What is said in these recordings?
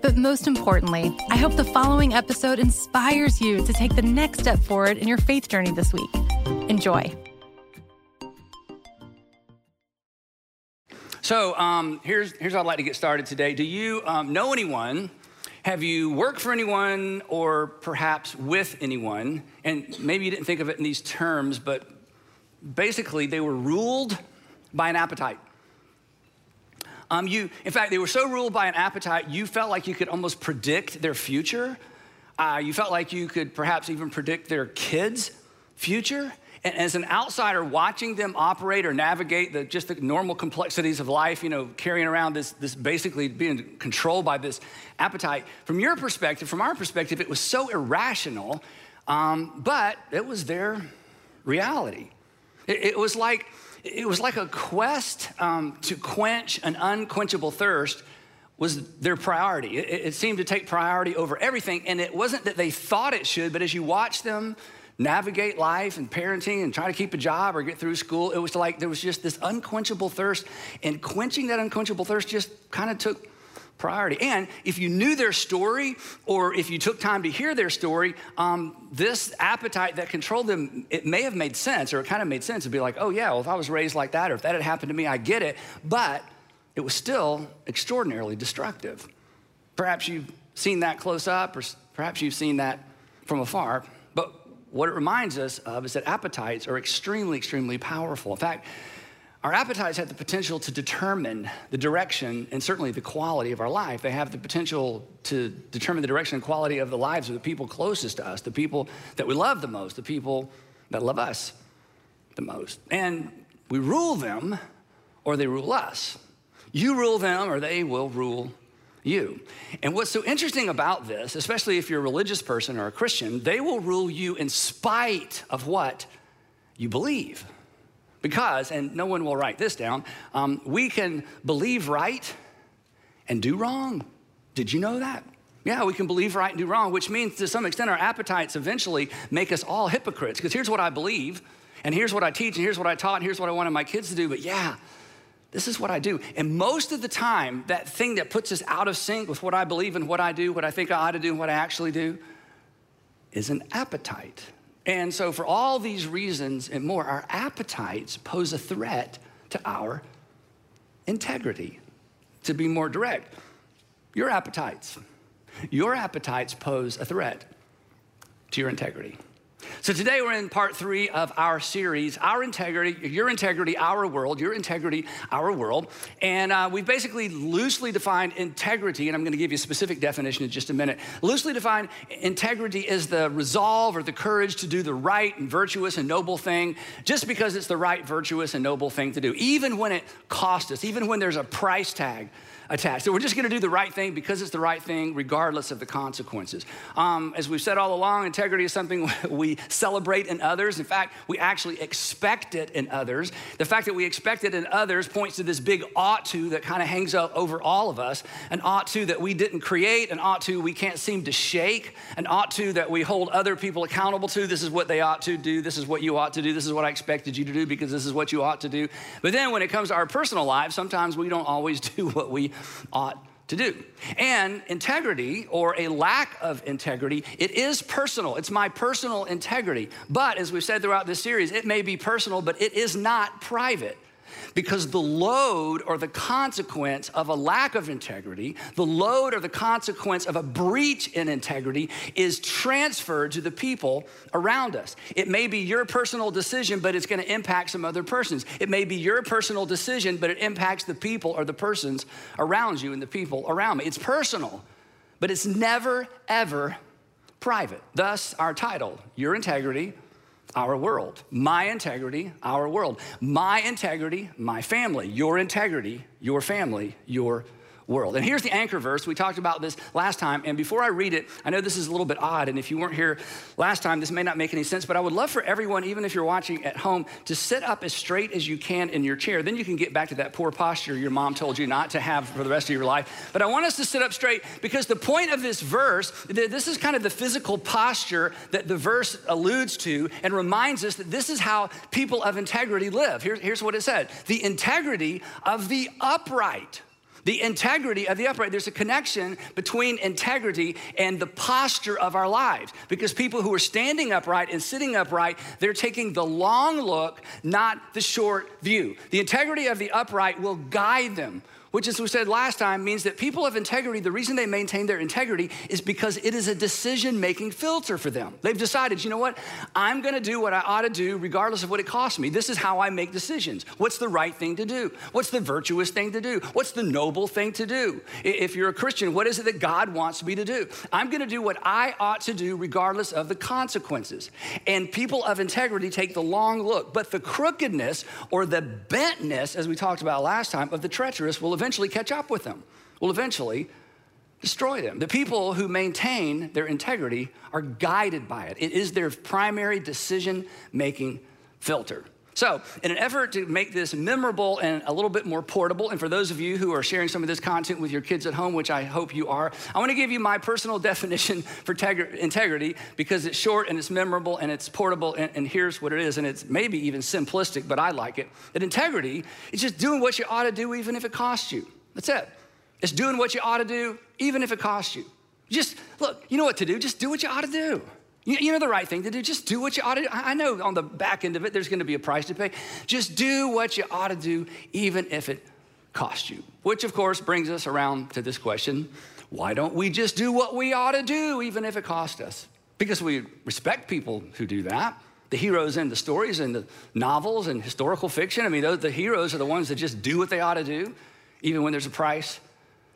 But most importantly, I hope the following episode inspires you to take the next step forward in your faith journey this week. Enjoy. So um, here's, here's how I'd like to get started today. Do you um, know anyone? Have you worked for anyone or perhaps with anyone? And maybe you didn't think of it in these terms, but basically they were ruled by an appetite. Um, you, in fact, they were so ruled by an appetite, you felt like you could almost predict their future. Uh, you felt like you could perhaps even predict their kids' future. And as an outsider watching them operate or navigate the, just the normal complexities of life, you know, carrying around this, this basically being controlled by this appetite, from your perspective, from our perspective, it was so irrational, um, but it was their reality. It, it was like it was like a quest um, to quench an unquenchable thirst was their priority. It, it, seemed to take priority over everything. And it wasn't that they thought it should, but as you watch them navigate life and parenting and try to keep a job or get through school, it was like there was just this unquenchable thirst. And quenching that unquenchable thirst just kind of took priority. And if you knew their story or if you took time to hear their story, um, this appetite that controlled them, it may have made sense or it kind of made sense to be like, oh, yeah, well, if I was raised like that or if that had happened to me, I get it. But it was still extraordinarily destructive. Perhaps you've seen that close up or perhaps you've seen that from afar. But what it reminds us of is that appetites are extremely, extremely powerful. In fact, our appetites have the potential to determine the direction and certainly the quality of our life. They have the potential to determine the direction and quality of the lives of the people closest to us, the people that we love the most, the people that love us the most. And we rule them or they rule us. You rule them or they will rule you. And what's so interesting about this, especially if you're a religious person or a Christian, they will rule you in spite of what you believe. Because, and no one will write this down, um, we can believe right and do wrong. Did you know that? Yeah, we can believe right and do wrong, which means to some extent our appetites eventually make us all hypocrites. Because here's what I believe, and here's what I teach, and here's what I taught, and here's what I wanted my kids to do. But yeah, this is what I do. And most of the time, that thing that puts us out of sync with what I believe and what I do, what I think I ought to do, and what I actually do, is an appetite. And so, for all these reasons and more, our appetites pose a threat to our integrity. To be more direct, your appetites, your appetites pose a threat to your integrity. So today we're in part three of our series, Our Integrity, Your Integrity, Our World, Your Integrity, Our World. And uh, we've basically loosely defined integrity, and I'm going to give you a specific definition in just a minute. Loosely defined, integrity is the resolve or the courage to do the right and virtuous and noble thing just because it's the right, virtuous, and noble thing to do, even when it costs us, even when there's a price tag attached. So we're just going to do the right thing because it's the right thing, regardless of the consequences. Um, as we've said all along, integrity is something we celebrate in others. In fact, we actually expect it in others. The fact that we expect it in others points to this big ought to that kind of hangs up over all of us an ought to that we didn't create, an ought to we can't seem to shake, an ought to that we hold other people accountable to. This is what they ought to do. This is what you ought to do. This is what I expected you to do because this is what you ought to do. But then when it comes to our personal lives, sometimes we don't always do what we ought to do. And integrity or a lack of integrity, it is personal. It's my personal integrity. But as we've said throughout this series, it may be personal, but it is not private because the load or the consequence of a lack of integrity, the load or the consequence of a breach in integrity is transferred to the people around us. It may be your personal decision, but it's going to impact some other persons. It may be your personal decision, but it impacts the people or the persons around you and the people around me. It's personal, but it's never, ever private. Thus, our title, Your Integrity, Our World. My integrity, our world. My integrity, my family. Your integrity, your family, your world. And here's the anchor verse. We talked about this last time. And before I read it, I know this is a little bit odd. And if you weren't here last time, this may not make any sense. But I would love for everyone, even if you're watching at home, to sit up as straight as you can in your chair. Then you can get back to that poor posture your mom told you not to have for the rest of your life. But I want us to sit up straight because the point of this verse, this is kind of the physical posture that the verse alludes to and reminds us that this is how people of integrity live. Here, here's what it said The integrity of the upright the integrity of the upright. There's a connection between integrity and the posture of our lives. Because people who are standing upright and sitting upright, they're taking the long look, not the short view. The integrity of the upright will guide them which, as we said last time, means that people of integrity, the reason they maintain their integrity is because it is a decision making filter for them. They've decided, you know what? I'm gonna do what I ought to do regardless of what it costs me. This is how I make decisions. What's the right thing to do? What's the virtuous thing to do? What's the noble thing to do? If you're a Christian, what is it that God wants me to do? I'm gonna do what I ought to do regardless of the consequences. And people of integrity take the long look, but the crookedness or the bentness, as we talked about last time, of the treacherous will eventually catch up with them, will eventually destroy them. The people who maintain their integrity are guided by it, it is their primary decision making filter. So, in an effort to make this memorable and a little bit more portable, and for those of you who are sharing some of this content with your kids at home, which I hope you are, I want to give you my personal definition for integrity because it's short and it's memorable and it's portable, and, and here's what it is, and it's maybe even simplistic, but I like it. That integrity is just doing what you ought to do, even if it costs you. That's it. It's doing what you ought to do, even if it costs you. Just look, you know what to do, just do what you ought to do. You, know the right thing to do. Just do what you ought to do. I know on the back end of it, there's going to be a price to pay. Just do what you ought to do, even if it costs you. Which, of course, brings us around to this question why don't we just do what we ought to do, even if it costs us? Because we respect people who do that. The heroes in the stories and the novels and historical fiction, I mean, those, the heroes are the ones that just do what they ought to do, even when there's a price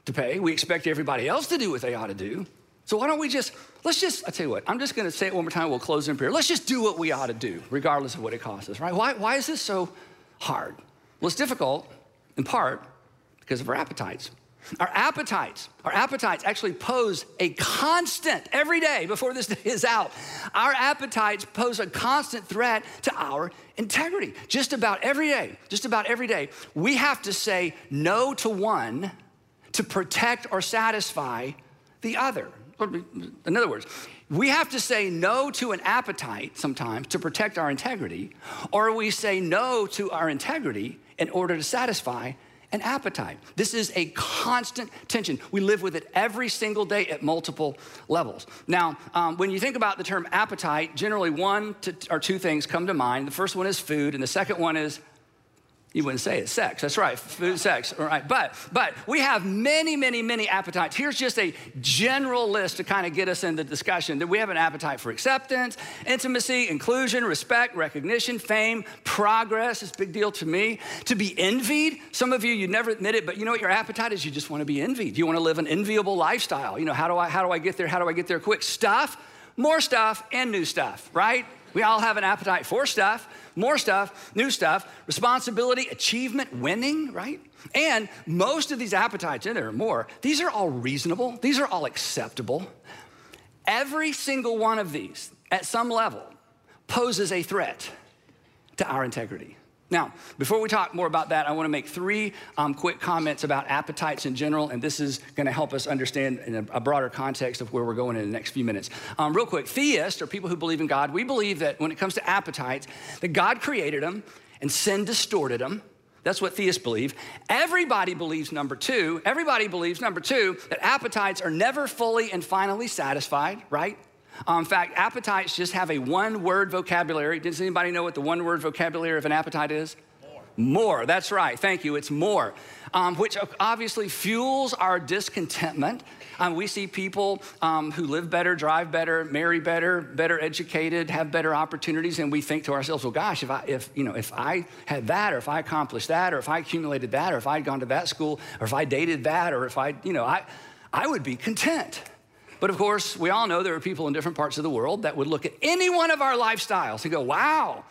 to pay. We expect everybody else to do what they ought to do. So why don't we just, let's just, I tell you what, I'm just gonna say it one more time, we'll close in prayer. Let's just do what we ought to do, regardless of what it costs us, right? Why, why is this so hard? Well, it's difficult in part because of our appetites. Our appetites, our appetites actually pose a constant every day before this day is out. Our appetites pose a constant threat to our integrity. Just about every day, just about every day, we have to say no to one to protect or satisfy the other. In other words, we have to say no to an appetite sometimes to protect our integrity, or we say no to our integrity in order to satisfy an appetite. This is a constant tension. We live with it every single day at multiple levels. Now, um, when you think about the term appetite, generally one to, or two things come to mind. The first one is food, and the second one is you wouldn't say it. Sex. That's right. Food, sex. All right. But but we have many, many, many appetites. Here's just a general list to kind of get us in the discussion. That we have an appetite for acceptance, intimacy, inclusion, respect, recognition, fame, progress. It's a big deal to me. To be envied. Some of you, you never admit it, but you know what your appetite is? You just want to be envied. You want to live an enviable lifestyle. You know, how do I how do I get there? How do I get there quick? Stuff, more stuff, and new stuff, right? We all have an appetite for stuff more stuff, new stuff, responsibility, achievement, winning, right? And most of these appetites, and there are more, these are all reasonable, these are all acceptable. Every single one of these, at some level, poses a threat to our integrity. Now, before we talk more about that, I want to make three um, quick comments about appetites in general, and this is going to help us understand in a, a, broader context of where we're going in the next few minutes. Um, real quick, theists, or people who believe in God, we believe that when it comes to appetites, that God created them and sin distorted them. That's what theists believe. Everybody believes number two. Everybody believes number two that appetites are never fully and finally satisfied, right? Um, in fact, appetites just have a one word vocabulary. Does anybody know what the one word vocabulary of an appetite is? More. More, that's right. Thank you. It's more, um, which obviously fuels our discontentment. Um, we see people um, who live better, drive better, marry better, better educated, have better opportunities, and we think to ourselves, well, gosh, if I, if, you know, if I had that, or if I accomplished that, or if I accumulated that, or if I'd gone to that school, or if I dated that, or if I, you know, I, I would be content. But of course, we all know there are people in different parts of the world that would look at any one of our lifestyles and go, wow,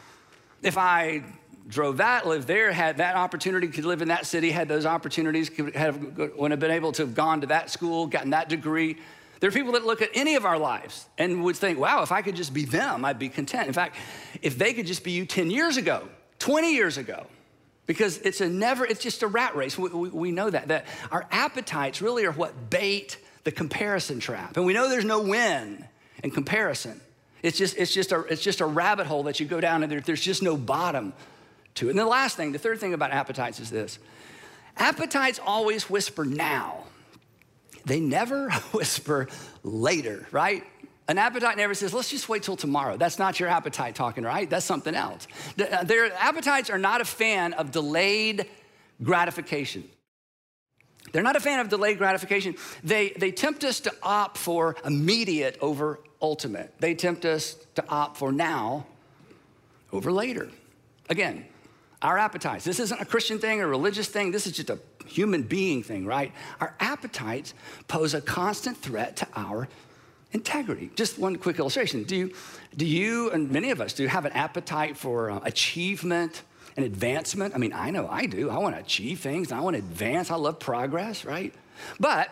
if I drove that, lived there, had that opportunity, could live in that city, had those opportunities, could have, would have been able to have gone to that school, gotten that degree. There are people that look at any of our lives and would think, wow, if I could just be them, I'd be content. In fact, if they could just be you 10 years ago, 20 years ago, because it's a never, it's just a rat race. We, we, we know that, that our appetites really are what bait the comparison trap. And we know there's no win in comparison. It's just, it's just, a, it's just a rabbit hole that you go down and there, there's just no bottom to it. And the last thing, the third thing about appetites is this appetites always whisper now, they never whisper later, right? An appetite never says, let's just wait till tomorrow. That's not your appetite talking, right? That's something else. Uh, their appetites are not a fan of delayed gratification. They're not a fan of delayed gratification. They, they tempt us to opt for immediate over ultimate. They tempt us to opt for now over later. Again, our appetites. This isn't a Christian thing or religious thing. This is just a human being thing, right? Our appetites pose a constant threat to our integrity. Just one quick illustration. Do you, do you and many of us, do have an appetite for uh, achievement and advancement? I mean, I know I do. I want to achieve things. I want to advance. I love progress, right? But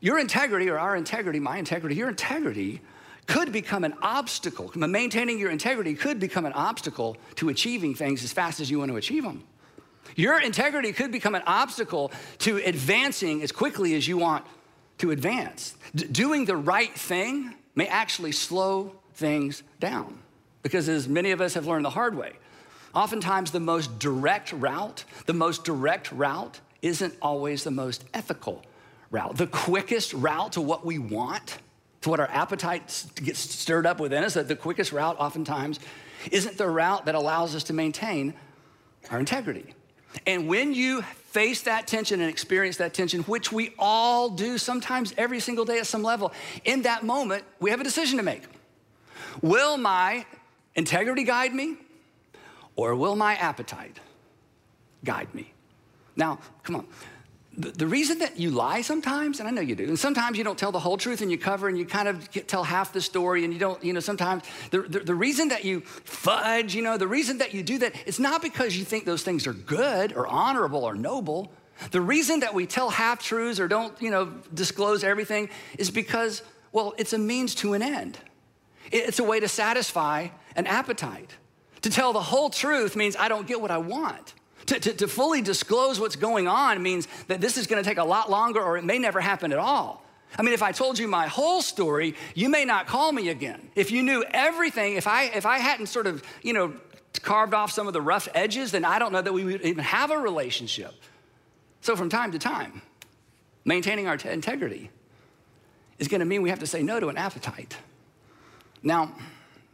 your integrity or our integrity, my integrity, your integrity could become an obstacle. Maintaining your integrity could become an obstacle to achieving things as fast as you want to achieve them. Your integrity could become an obstacle to advancing as quickly as you want to advance. D- doing the right thing may actually slow things down because, as many of us have learned the hard way, oftentimes the most direct route, the most direct route isn't always the most ethical route. The quickest route to what we want to what our appetite gets stirred up within us, that the quickest route oftentimes isn't the route that allows us to maintain our integrity. And when you face that tension and experience that tension, which we all do sometimes every single day at some level, in that moment, we have a decision to make. Will my integrity guide me or will my appetite guide me? Now, come on the, reason that you lie sometimes, and I know you do, and sometimes you don't tell the whole truth and you cover and you kind of get, tell half the story and you don't, you know, sometimes the, the, the reason that you fudge, you know, the reason that you do that, it's not because you think those things are good or honorable or noble. The reason that we tell half truths or don't, you know, disclose everything is because, well, it's a means to an end. It's a way to satisfy an appetite. To tell the whole truth means I don't get what I want. To, to, to fully disclose what's going on means that this is going to take a lot longer or it may never happen at all. I mean, if I told you my whole story, you may not call me again. If you knew everything, if I, if I hadn't sort of, you know, carved off some of the rough edges, then I don't know that we would even have a relationship. So from time to time, maintaining our t- integrity is going to mean we have to say no to an appetite. Now,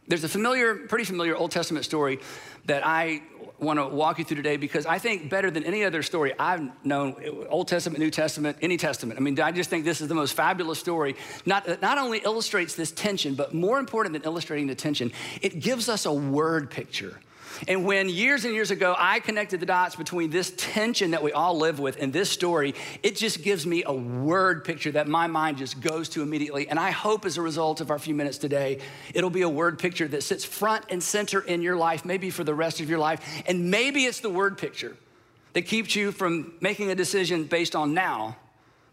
there's a familiar, pretty familiar Old Testament story that I want to walk you through today because I think better than any other story I've known, Old Testament, New Testament, any Testament. I mean, I just think this is the most fabulous story. Not, not only illustrates this tension, but more important than illustrating the tension, it gives us a word picture and when years and years ago I connected the dots between this tension that we all live with and this story, it just gives me a word picture that my mind just goes to immediately. And I hope as a result of our few minutes today, it'll be a word picture that sits front and center in your life, maybe for the rest of your life. And maybe it's the word picture that keeps you from making a decision based on now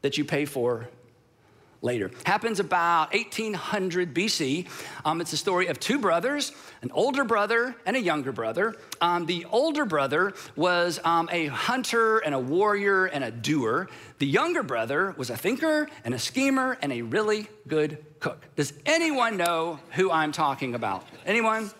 that you pay for later. Happens about 1800 BC. Um, it's a story of two brothers, an older brother and a younger brother. Um, the older brother was um, a hunter and a warrior and a doer. The younger brother was a thinker and a schemer and a really good cook. Does anyone know who I'm talking about? Anyone?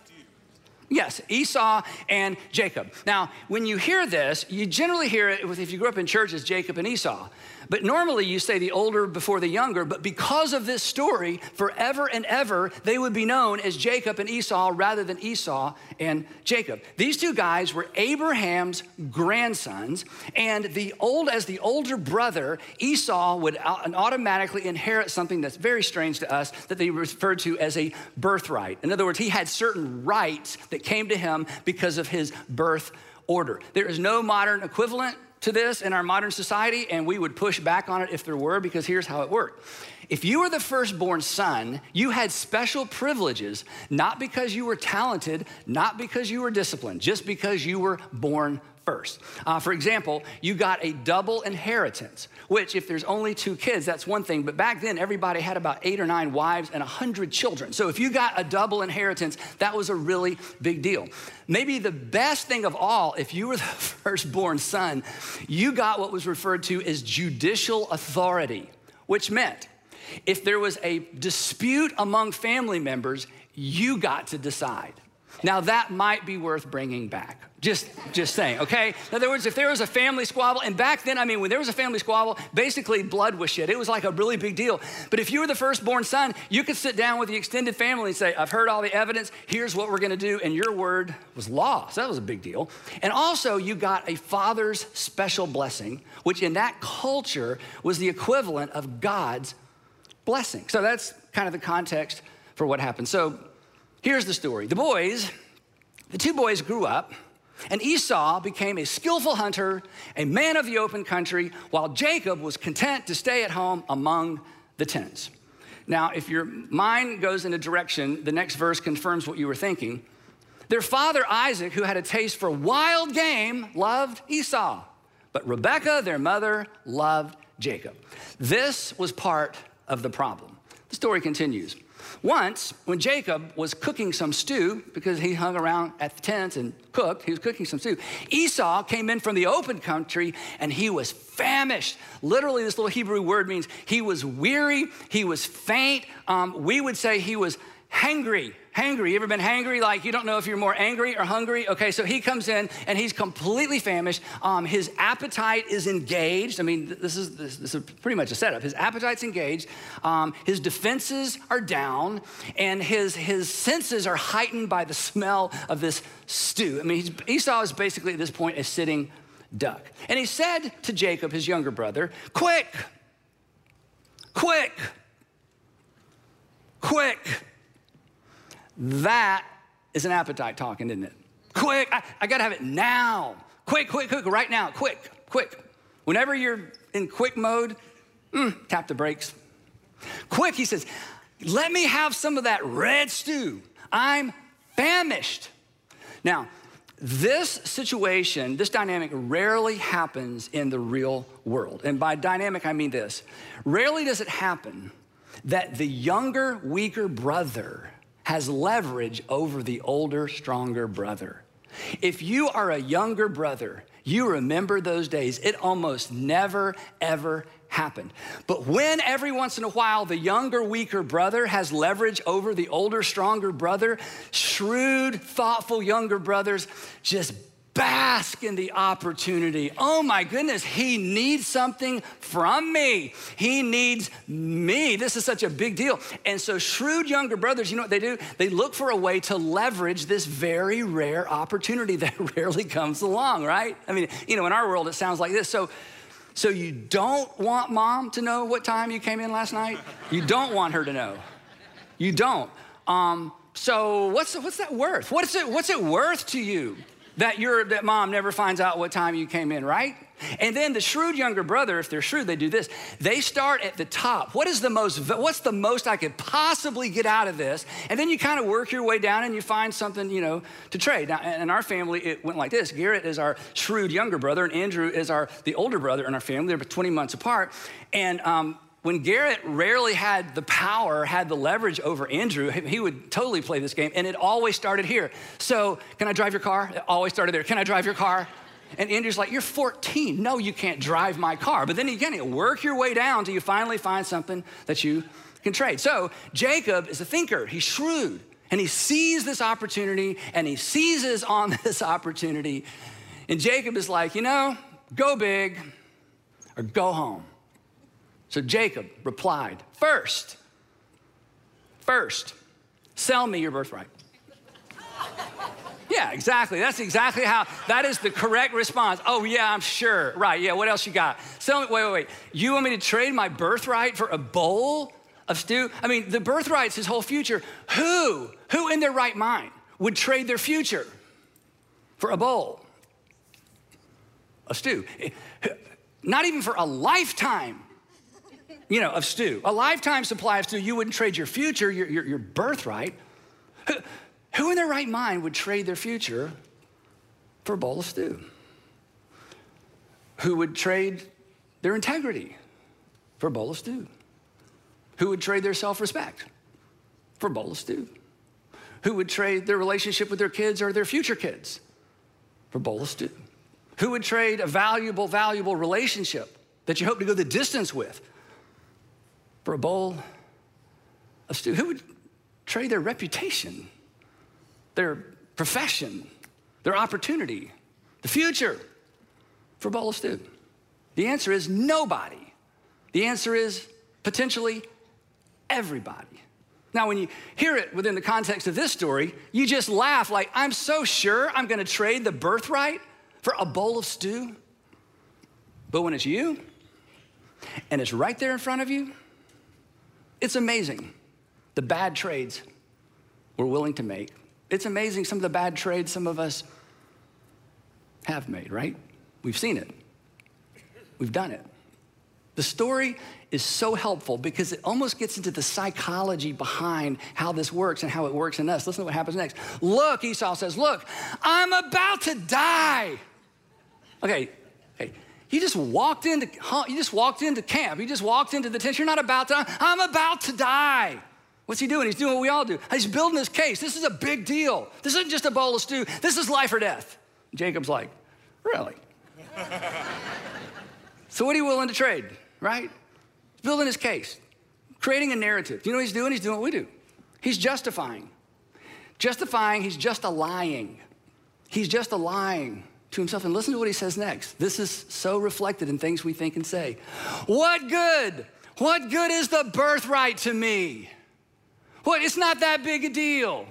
Yes, Esau and Jacob. Now, when you hear this, you generally hear it if you grew up in church as Jacob and Esau. But normally you say the older before the younger, but because of this story, forever and ever, they would be known as Jacob and Esau rather than Esau and Jacob. These two guys were Abraham's grandsons, and the old, as the older brother, Esau would automatically inherit something that's very strange to us that they refer to as a birthright. In other words, he had certain rights that came to him because of his birth order. There is no modern equivalent to this in our modern society, and we would push back on it if there were, because here's how it worked. If you were the firstborn son, you had special privileges, not because you were talented, not because you were disciplined, just because you were born first. Uh, for example, you got a double inheritance, which, if there's only two kids, that's one thing. But back then, everybody had about eight or nine wives and a hundred children. So if you got a double inheritance, that was a really big deal. Maybe the best thing of all, if you were the firstborn son, you got what was referred to as judicial authority, which meant if there was a dispute among family members, you got to decide. Now that might be worth bringing back. Just, just saying, okay? In other words, if there was a family squabble, and back then, I mean, when there was a family squabble, basically blood was shed. It was like a really big deal. But if you were the firstborn son, you could sit down with the extended family and say, I've heard all the evidence, here's what we're gonna do, and your word was law. So that was a big deal. And also, you got a father's special blessing, which in that culture was the equivalent of God's blessing. So that's kind of the context for what happened. So here's the story the boys, the two boys grew up and Esau became a skillful hunter, a man of the open country, while Jacob was content to stay at home among the tents. Now, if your mind goes in a direction, the next verse confirms what you were thinking. Their father Isaac, who had a taste for wild game, loved Esau, but Rebekah, their mother, loved Jacob. This was part of the problem. The story continues. Once, when Jacob was cooking some stew, because he hung around at the tents and cooked, he was cooking some stew, Esau came in from the open country and he was famished. Literally, this little Hebrew word means he was weary, he was faint. Um, we would say he was hangry hangry. You ever been hangry? Like you don't know if you're more angry or hungry? Okay, so he comes in and he's completely famished. Um, his appetite is engaged. I mean, this is, this, this is pretty much a setup. His appetite's engaged. Um, his defenses are down, and his, his senses are heightened by the smell of this stew. I mean, Esau is basically at this point a sitting duck. And he said to Jacob, his younger brother, Quick, quick, quick that is an appetite talking, isn't it? Quick, I, I gotta have it now. Quick, quick, quick, right now, quick, quick. Whenever you're in quick mode, mm, tap the brakes. Quick, he says, let me have some of that red stew. I'm famished. Now, this situation, this dynamic rarely happens in the real world. And by dynamic, I mean this rarely does it happen that the younger, weaker brother has leverage over the older, stronger brother. If you are a younger brother, you remember those days. It almost never, ever happened. But when every once in a while the younger, weaker brother has leverage over the older, stronger brother, shrewd, thoughtful younger brothers just bask in the opportunity. Oh my goodness, he needs something from me. He needs me. This is such a big deal. And so, shrewd younger brothers, you know what they do? They look for a way to leverage this very rare opportunity that rarely comes along, right? I mean, you know, in our world, it sounds like this. So, so you don't want mom to know what time you came in last night? You don't want her to know. You don't. Um, so what's, what's that worth? What's it, what's it worth to you that your that mom never finds out what time you came in, right? And then the shrewd younger brother, if they're shrewd, they do this. They start at the top. What is the most what's the most I could possibly get out of this? And then you kind of work your way down and you find something, you know, to trade. Now, in our family, it went like this. Garrett is our shrewd younger brother, and Andrew is our the older brother in our family. They're 20 months apart. And um, when Garrett rarely had the power, had the leverage over Andrew, he would totally play this game, and it always started here. So, can I drive your car? It always started there. Can I drive your car? And Andrew's like, You're 14. No, you can't drive my car. But then again, you work your way down till you finally find something that you can trade. So, Jacob is a thinker, he's shrewd, and he sees this opportunity and he seizes on this opportunity. And Jacob is like, You know, go big or go home. So Jacob replied, First, first, sell me your birthright. Yeah, exactly. That's exactly how, that is the correct response. Oh, yeah, I'm sure. Right, yeah, what else you got? Sell me, wait, wait, wait. You want me to trade my birthright for a bowl of stew? I mean, the birthright's his whole future. Who, who in their right mind would trade their future for a bowl of stew. Not even for a lifetime, you know, of stew. A lifetime supply of stew, you wouldn't trade your future, your, your, your birthright. Who, who in their right mind would trade their future for a bowl of stew? Who would trade their integrity for a bowl of stew? Who would trade their self respect for a bowl of stew? Who would trade their relationship with their kids or their future kids for a bowl of stew? Who would trade a valuable, valuable relationship that you hope to go the distance with for a bowl of stew? Who would trade their reputation, their profession, their opportunity, the future for a bowl of stew? The answer is nobody. The answer is potentially everybody. Now, when you hear it within the context of this story, you just laugh like, I'm so sure I'm gonna trade the birthright for a bowl of stew. But when it's you and it's right there in front of you, it's amazing the bad trades we're willing to make. It's amazing some of the bad trades some of us have made, right? We've seen it, we've done it. The story is so helpful because it almost gets into the psychology behind how this works and how it works in us. Listen to what happens next. Look, Esau says, Look, I'm about to die. Okay. You just walked into you just walked into camp. You just walked into the tent. You're not about to. I'm about to die. What's he doing? He's doing what we all do. He's building his case. This is a big deal. This isn't just a bowl of stew. This is life or death. Jacob's like, really? so what are you willing to trade? Right? He's building his case, creating a narrative. You know what he's doing? He's doing what we do. He's justifying. Justifying, he's just a lying. He's just a lying to himself. And listen to what he says next. This is so reflected in things we think and say. What good? What good is the birthright to me? What? It's not that big a deal.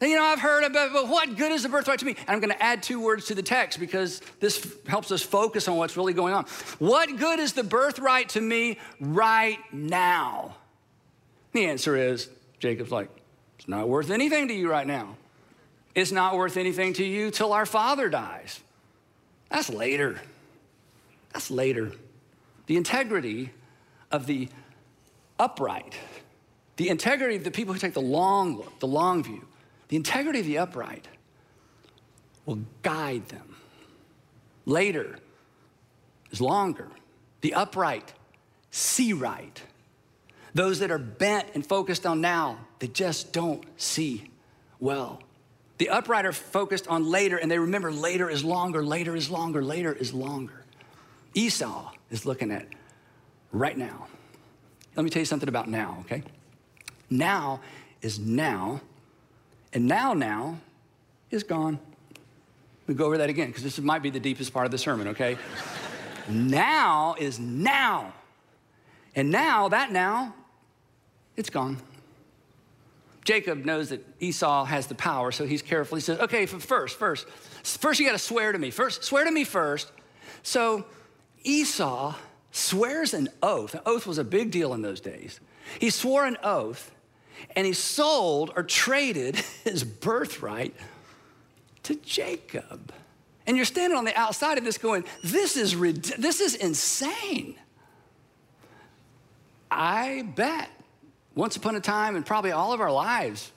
You know, I've heard about, but what good is the birthright to me? And I'm going to add two words to the text because this helps us focus on what's really going on. What good is the birthright to me right now? The answer is Jacob's like, it's not worth anything to you right now. It's not worth anything to you till our father dies. That's later. That's later. The integrity of the upright, the integrity of the people who take the long look, the long view, the integrity of the upright will guide them. Later is longer. The upright see right. Those that are bent and focused on now, they just don't see well. The upright are focused on later, and they remember later is longer, later is longer, later is longer. Esau is looking at right now. Let me tell you something about now, okay? Now is now, and now, now is gone. We go over that again because this might be the deepest part of the sermon, okay? now is now. And now, that now, it's gone. Jacob knows that Esau has the power, so he's careful. He says, okay, first, first, first you got to swear to me. First, swear to me first. So Esau swears an oath. An oath was a big deal in those days. He swore an oath and he sold or traded his birthright to Jacob. And you're standing on the outside of this going, this is, this is insane. I bet once upon a time, in probably all of our lives,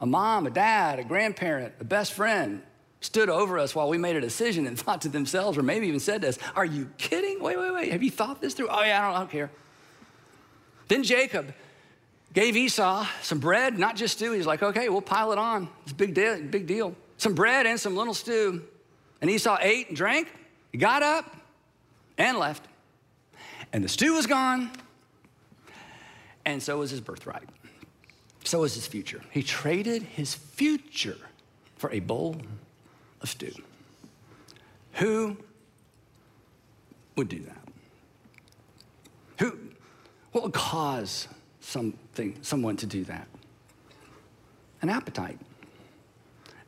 a mom, a dad, a grandparent, a best friend stood over us while we made a decision and thought to themselves, or maybe even said to us, Are you kidding? Wait, wait, wait. Have you thought this through? Oh, yeah, I don't, I don't care. Then Jacob gave Esau some bread, not just stew. He's like, Okay, we'll pile it on. It's a big deal, big deal. Some bread and some little stew. And Esau ate and drank, he got up and left. And the stew was gone, and so was his birthright. So was his future. He traded his future for a bowl of stew. Who would do that? Who, what would cause something, someone to do that? An appetite.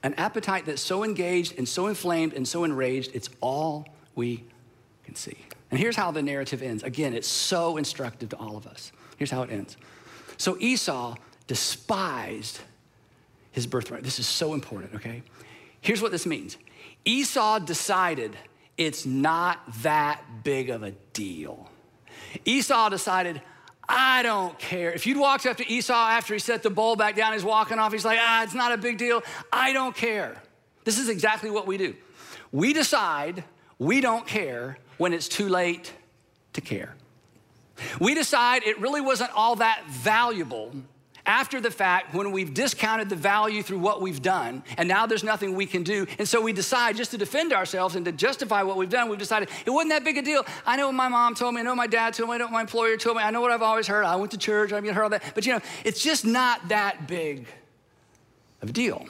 An appetite that's so engaged and so inflamed and so enraged, it's all we can see. And here's how the narrative ends. Again, it's so instructive to all of us. Here's how it ends. So Esau despised his birthright. This is so important, okay? Here's what this means Esau decided it's not that big of a deal. Esau decided, I don't care. If you'd walked up to Esau after he set the bowl back down, he's walking off, he's like, ah, it's not a big deal. I don't care. This is exactly what we do. We decide we don't care when it's too late to care. We decide it really wasn't all that valuable after the fact when we've discounted the value through what we've done and now there's nothing we can do. And so we decide just to defend ourselves and to justify what we've done. We've decided it wasn't that big a deal. I know what my mom told me. I know my dad told me. I know what my employer told me. I know what i've always heard. I went to church. I've heard all that. But you know it's just not that big of a deal.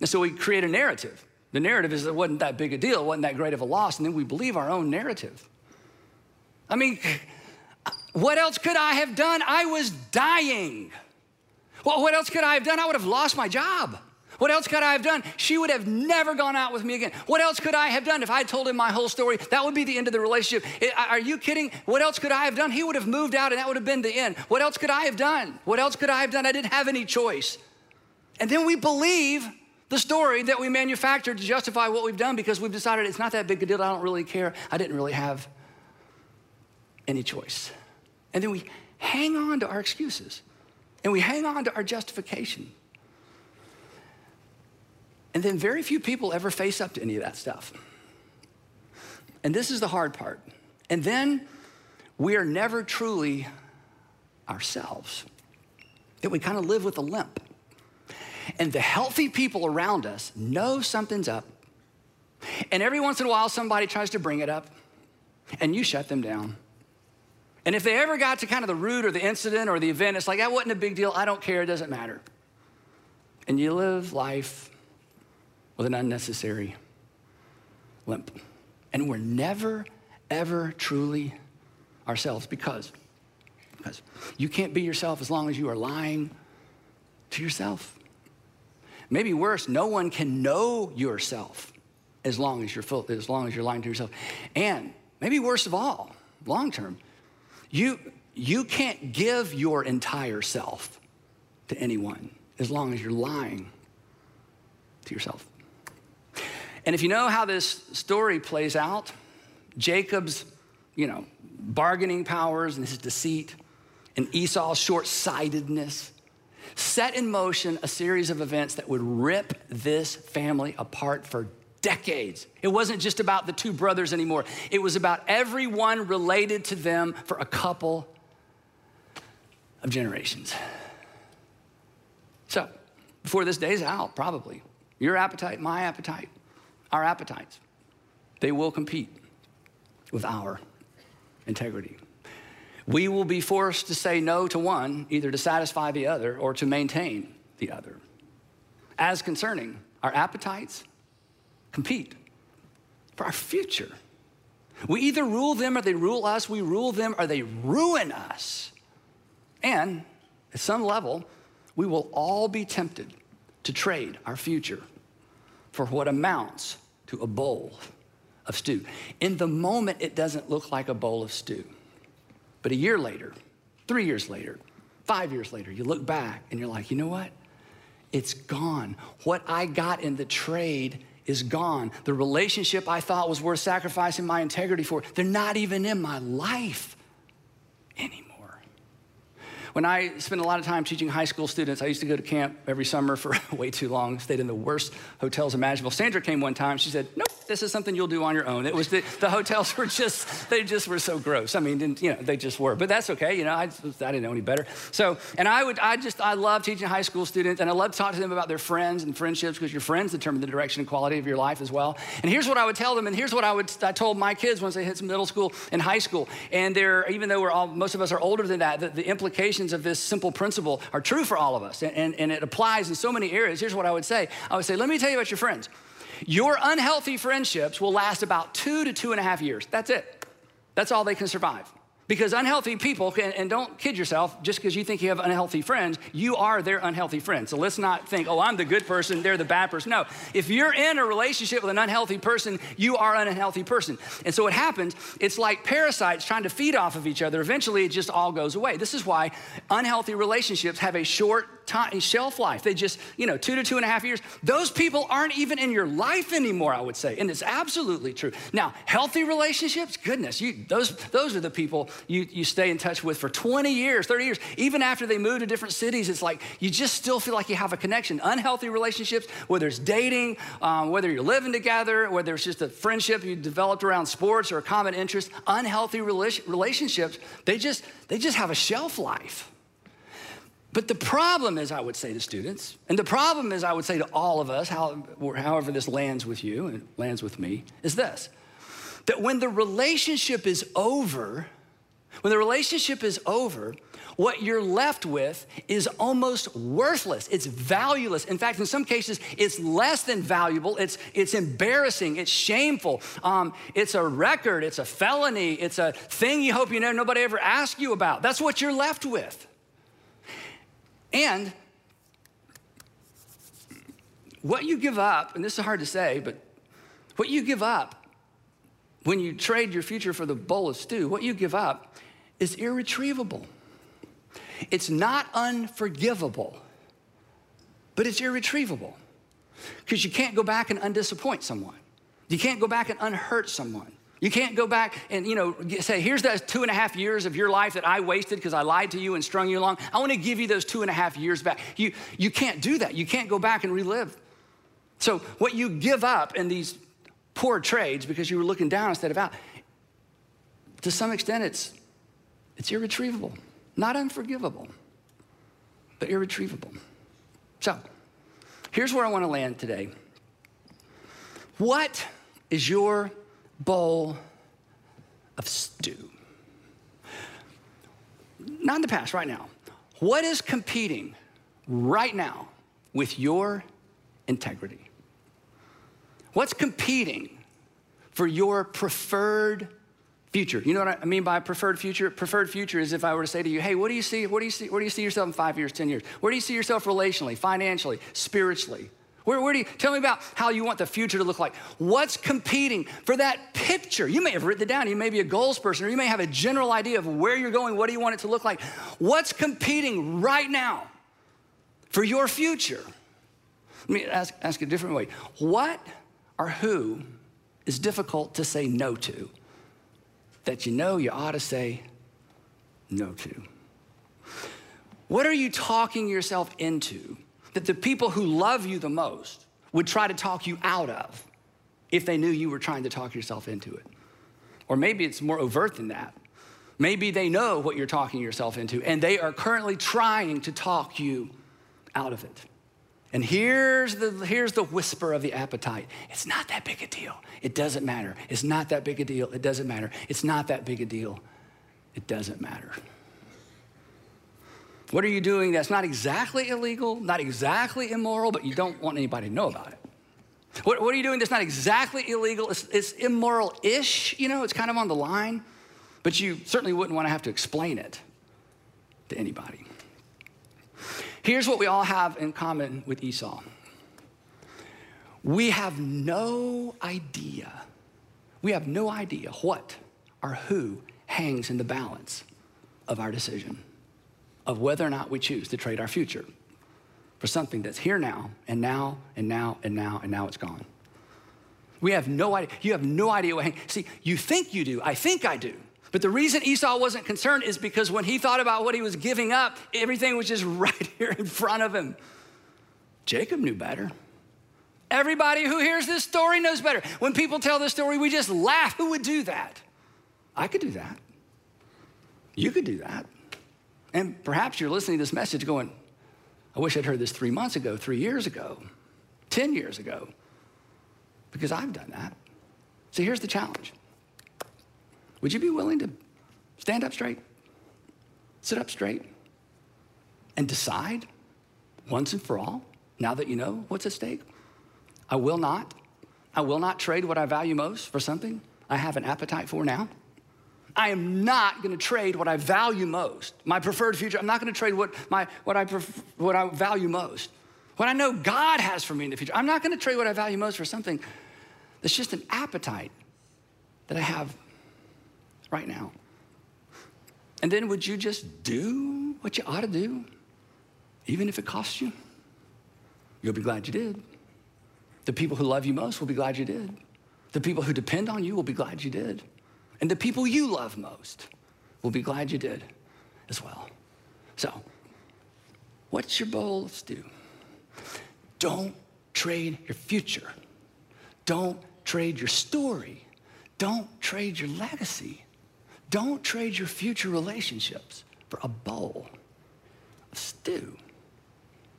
And so we create a narrative. The narrative is it wasn't that big a deal. It wasn't that great of a loss. And then we believe our own narrative. I mean what else could i have done i was dying well, what else could I have done? I would have lost my job. What else could I have done? She would have never gone out with me again. What else could I have done if I had told him my whole story? That would be the end of the relationship. Are you kidding? What else could I have done? He would have moved out and that would have been the end. What else could I have done? What else could I have done? I didn't have any choice. And then we believe the story that we manufactured to justify what we've done because we've decided it's not that big a deal. I don't really care. I didn't really have any choice. And then we hang on to our excuses. And we hang on to our justification. And then very few people ever face up to any of that stuff. And this is the hard part. And then we are never truly ourselves. That we kind of live with a limp. And the healthy people around us know something's up. And every once in a while, somebody tries to bring it up, and you shut them down. And if they ever got to kind of the root or the incident or the event, it's like, that wasn't a big deal. I don't care. It doesn't matter. And you live life with an unnecessary limp. And we're never, ever truly ourselves because, because you can't be yourself as long as you are lying to yourself. Maybe worse, no one can know yourself as long as you're full, as long as you're lying to yourself. And maybe worst of all, long term, you, you can't give your entire self to anyone as long as you're lying to yourself. And if you know how this story plays out, Jacob's, you know, bargaining powers and his deceit and Esau's short-sightedness set in motion a series of events that would rip this family apart for decades. It wasn't just about the two brothers anymore, it was about everyone related to them for a couple of generations. So, before this day's out, probably, your appetite, my appetite, our appetites, they will compete with our integrity. We will be forced to say no to one, either to satisfy the other or to maintain the other. As concerning our appetites, compete for our future. We either rule them or they rule us. We rule them or they ruin us. And at some level, we will all be tempted to trade our future for what amounts to a bowl of stew. In the moment, it doesn't look like a bowl of stew. But a year later, three years later, five years later, you look back and you're like, you know what? It's gone. What I got in the trade is gone. The relationship I thought was worth sacrificing my integrity for, they're not even in my life anymore. When I spent a lot of time teaching high school students, I used to go to camp every summer for way too long, stayed in the worst hotels imaginable. Sandra came one time, she said, Nope, this is something you'll do on your own. It was the, the hotels were just, they just were so gross. I mean, you know, they just were. But that's okay, you know, I, I didn't know any better. So, and I would, I just, I love teaching high school students and I love to talk to them about their friends and friendships because your friends determine the direction and quality of your life as well. And here's what I would tell them, and here's what I would, I told my kids once they hit middle school and high school. And they're, even though we're all, most of us are older than that, the, the implications of this simple principle are true for all of us. And, and, and it applies in so many areas. Here's what I would say I would say, let me tell you about your friends. Your unhealthy friendships will last about two to two and a half years. That's it. That's all they can survive. Because unhealthy people, can, and don't kid yourself, just because you think you have unhealthy friends, you are their unhealthy friend. So let's not think, oh, I'm the good person, they're the bad person. No, if you're in a relationship with an unhealthy person, you are an unhealthy person. And so what happens, it's like parasites trying to feed off of each other. Eventually, it just all goes away. This is why unhealthy relationships have a short time, shelf life. They just, you know, two to two and a half years. Those people aren't even in your life anymore, I would say. And it's absolutely true. Now, healthy relationships, goodness, you, those, those are the people you, you stay in touch with for 20 years, 30 years. Even after they move to different cities, it's like you just still feel like you have a connection. Unhealthy relationships, whether it's dating, um, whether you're living together, whether it's just a friendship you developed around sports or a common interest, unhealthy relationships, they just, they just have a shelf life. But the problem is, I would say to students, and the problem is, I would say to all of us, how, however this lands with you and lands with me, is this that when the relationship is over, when the relationship is over, what you're left with is almost worthless. It's valueless. In fact, in some cases, it's less than valuable. It's, it's embarrassing. It's shameful. Um, it's a record. It's a felony. It's a thing you hope you know nobody ever asked you about. That's what you're left with. And what you give up, and this is hard to say, but what you give up when you trade your future for the bowl of stew, what you give up is irretrievable. It's not unforgivable, but it's irretrievable because you can't go back and undisappoint someone. You can't go back and unhurt someone. You can't go back and, you know, say, here's those two and a half years of your life that I wasted because I lied to you and strung you along. I want to give you those two and a half years back. You, you can't do that. You can't go back and relive. So, what you give up in these poor trades because you were looking down instead of out, to some extent, it's, it's irretrievable, not unforgivable, but irretrievable. So, here's where I want to land today. What is your bowl of stew. Not in the past, right now. What is competing right now with your integrity? What's competing for your preferred future? You know what I mean by preferred future? Preferred future is if I were to say to you, hey, what do you see? What do you see? Where do you see yourself in five years, 10 years? Where do you see yourself relationally, financially, spiritually? Where, where do you tell me about how you want the future to look like? What's competing for that picture? You may have written it down. You may be a goals person, or you may have a general idea of where you're going. What do you want it to look like? What's competing right now for your future? Let me ask, ask a different way. What or who is difficult to say no to that you know you ought to say no to? What are you talking yourself into? That the people who love you the most would try to talk you out of if they knew you were trying to talk yourself into it. Or maybe it's more overt than that. Maybe they know what you're talking yourself into and they are currently trying to talk you out of it. And here's the, here's the whisper of the appetite. It's not that big a deal. It doesn't matter. It's not that big a deal. It doesn't matter. It's not that big a deal. It doesn't matter. What are you doing that's not exactly illegal, not exactly immoral, but you don't want anybody to know about it? What, what are you doing that's not exactly illegal? It's, it's immoral ish, you know, it's kind of on the line, but you certainly wouldn't want to have to explain it to anybody. Here's what we all have in common with Esau we have no idea, we have no idea what or who hangs in the balance of our decision of whether or not we choose to trade our future for something that's here now and now and now and now and now it's gone. We have no idea. You have no idea what. See, you think you do. I think I do. But the reason Esau wasn't concerned is because when he thought about what he was giving up, everything was just right here in front of him. Jacob knew better. Everybody who hears this story knows better. When people tell this story, we just laugh. Who would do that? I could do that. You could do that. And perhaps you're listening to this message going, I wish I'd heard this three months ago, three years ago, 10 years ago, because I've done that. So here's the challenge Would you be willing to stand up straight, sit up straight, and decide once and for all, now that you know what's at stake? I will not. I will not trade what I value most for something I have an appetite for now. I am not going to trade what I value most, my preferred future. I'm not going to trade what, my, what, I what I value most, what I know God has for me in the future. I'm not going to trade what I value most for something that's just an appetite that I have right now. And then would you just do what you ought to do? even if it costs you, you'll be glad you did. The people who love you most will be glad you did. The people who depend on you will be glad you did. And the people you love most will be glad you did as well. So, what's your bowl stew? Don't trade your future. Don't trade your story. Don't trade your legacy. Don't trade your future relationships for a bowl of stew.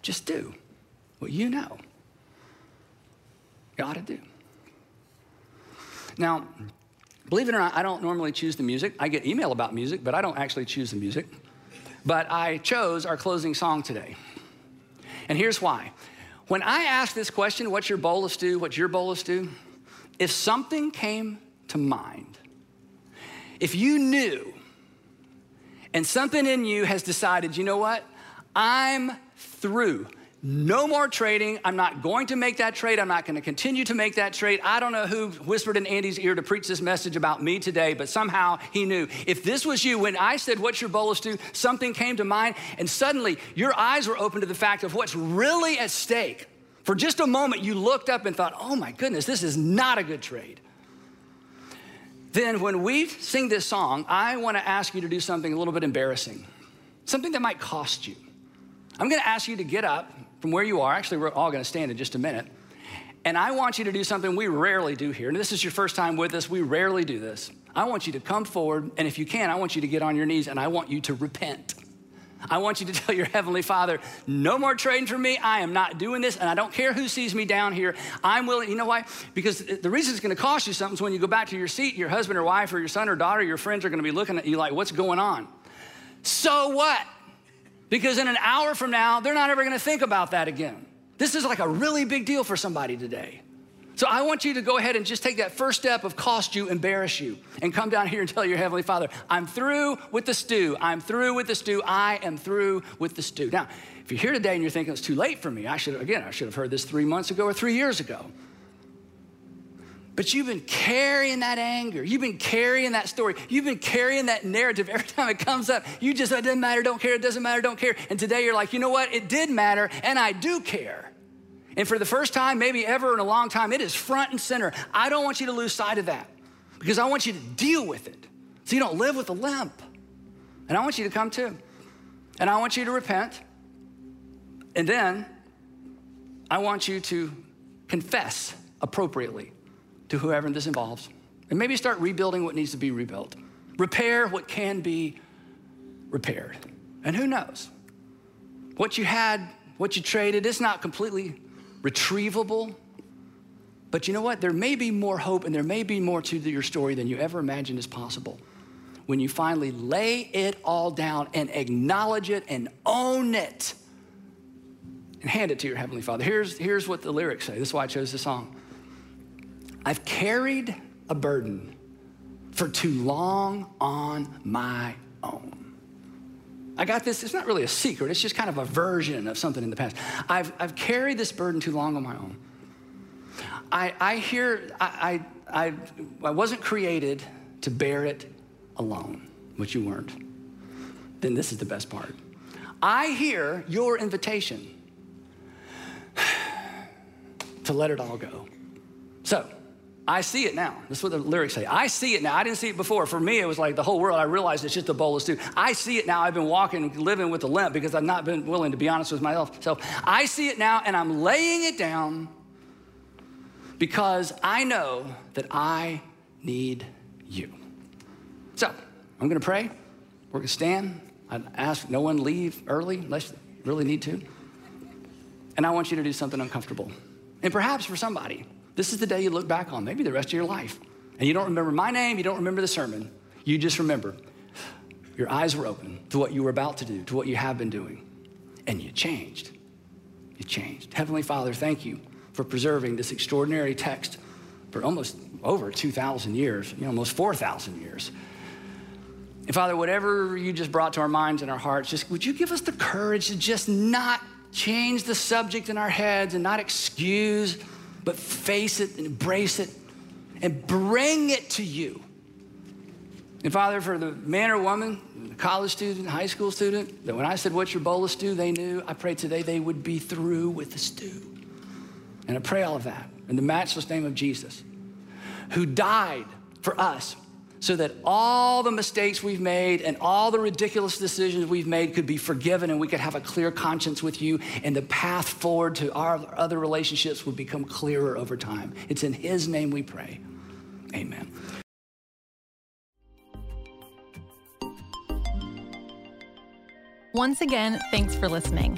Just do what you know you ought to do. Now, believe it or not, I don't normally choose the music. I get email about music, but I don't actually choose the music. But I chose our closing song today. And here's why. When I ask this question, what's your bolus do? What's your bolus do? If something came to mind, if you knew and something in you has decided, you know what? I'm through. No more trading. I'm not going to make that trade. I'm not going to continue to make that trade. I don't know who whispered in Andy's ear to preach this message about me today, but somehow he knew. If this was you, when I said, What's your bolus stew? something came to mind, and suddenly your eyes were open to the fact of what's really at stake. For just a moment, you looked up and thought, Oh my goodness, this is not a good trade. Then, when we sing this song, I want to ask you to do something a little bit embarrassing, something that might cost you. I'm going to ask you to get up from where you are. Actually, we're all going to stand in just a minute. And I want you to do something we rarely do here. And this is your first time with us. We rarely do this. I want you to come forward, and if you can, I want you to get on your knees and I want you to repent. I want you to tell your Heavenly Father, no more trading for me. I am not doing this, and I don't care who sees me down here. I'm willing, you know why? Because the reason it's gonna cost you something is when you go back to your seat, your husband or wife or your son or daughter, your friends are gonna be looking at you like, what's going on? So what? Because in an hour from now, they're not ever gonna think about that again. This is like a really big deal for somebody today. So I want you to go ahead and just take that first step of cost you, embarrass you, and come down here and tell your Heavenly Father, I'm through with the stew. I'm through with the stew. I am through with the stew. Now, if you're here today and you're thinking it's too late for me, I should, again, I should have heard this three months ago or three years ago. But you've been carrying that anger. You've been carrying that story. You've been carrying that narrative every time it comes up. You just, it doesn't matter, don't care, it doesn't matter, don't care. And today you're like, you know what? It did matter, and I do care. And for the first time, maybe ever in a long time, it is front and center. I don't want you to lose sight of that because I want you to deal with it so you don't live with a limp. And I want you to come too. And I want you to repent. And then I want you to confess appropriately to whoever this involves. And maybe start rebuilding what needs to be rebuilt, repair what can be repaired. And who knows? What you had, what you traded, it's not completely retrievable. But you know what? There may be more hope and there may be more to your story than you ever imagined is possible. When you finally lay it all down and acknowledge it and own it and hand it to your Heavenly Father. Here's, here's what the lyrics say. This is why I chose the song. I've carried a burden for too long on my own. I got this, it's not really a secret, it's just kind of a version of something in the past. I've, I've carried this burden too long on my own. I, I hear, I, I, I, I wasn't created to bear it alone, which you weren't. Then this is the best part. I hear your invitation to let it all go. So, I see it now. That's what the lyrics say. I see it now. I didn't see it before. For me, it was like the whole world. I realized it's just a bowl of stew. I see it now. I've been walking, living with a limp because I've not been willing to be honest with myself. So I see it now, and I'm laying it down because I know that I need you. So I'm going to pray. We're going to stand. I ask no one leave early unless you really need to. And I want you to do something uncomfortable. And perhaps for somebody, this is the day you look back on, maybe the rest of your life. And you don't remember my name, you don't remember the sermon. You just remember your eyes were open to what you were about to do, to what you have been doing, and you changed. You changed. Heavenly Father, thank you for preserving this extraordinary text for almost over 2,000 years, you know, almost 4,000 years. And Father, whatever you just brought to our minds and our hearts, just would you give us the courage to just not change the subject in our heads and not excuse but face it and embrace it and bring it to you And Father, for the man or woman, the college student, high school student, that when I said, What's your bowl of stew? they knew, I pray today they would be through with the stew. And I pray all of that in the matchless name of Jesus, who died for us so that all the mistakes we've made and all the ridiculous decisions we've made could be forgiven and we could have a clear conscience with you and the path forward to our other relationships would become clearer over time. It's in His name we pray. Amen. Once again, thanks for listening.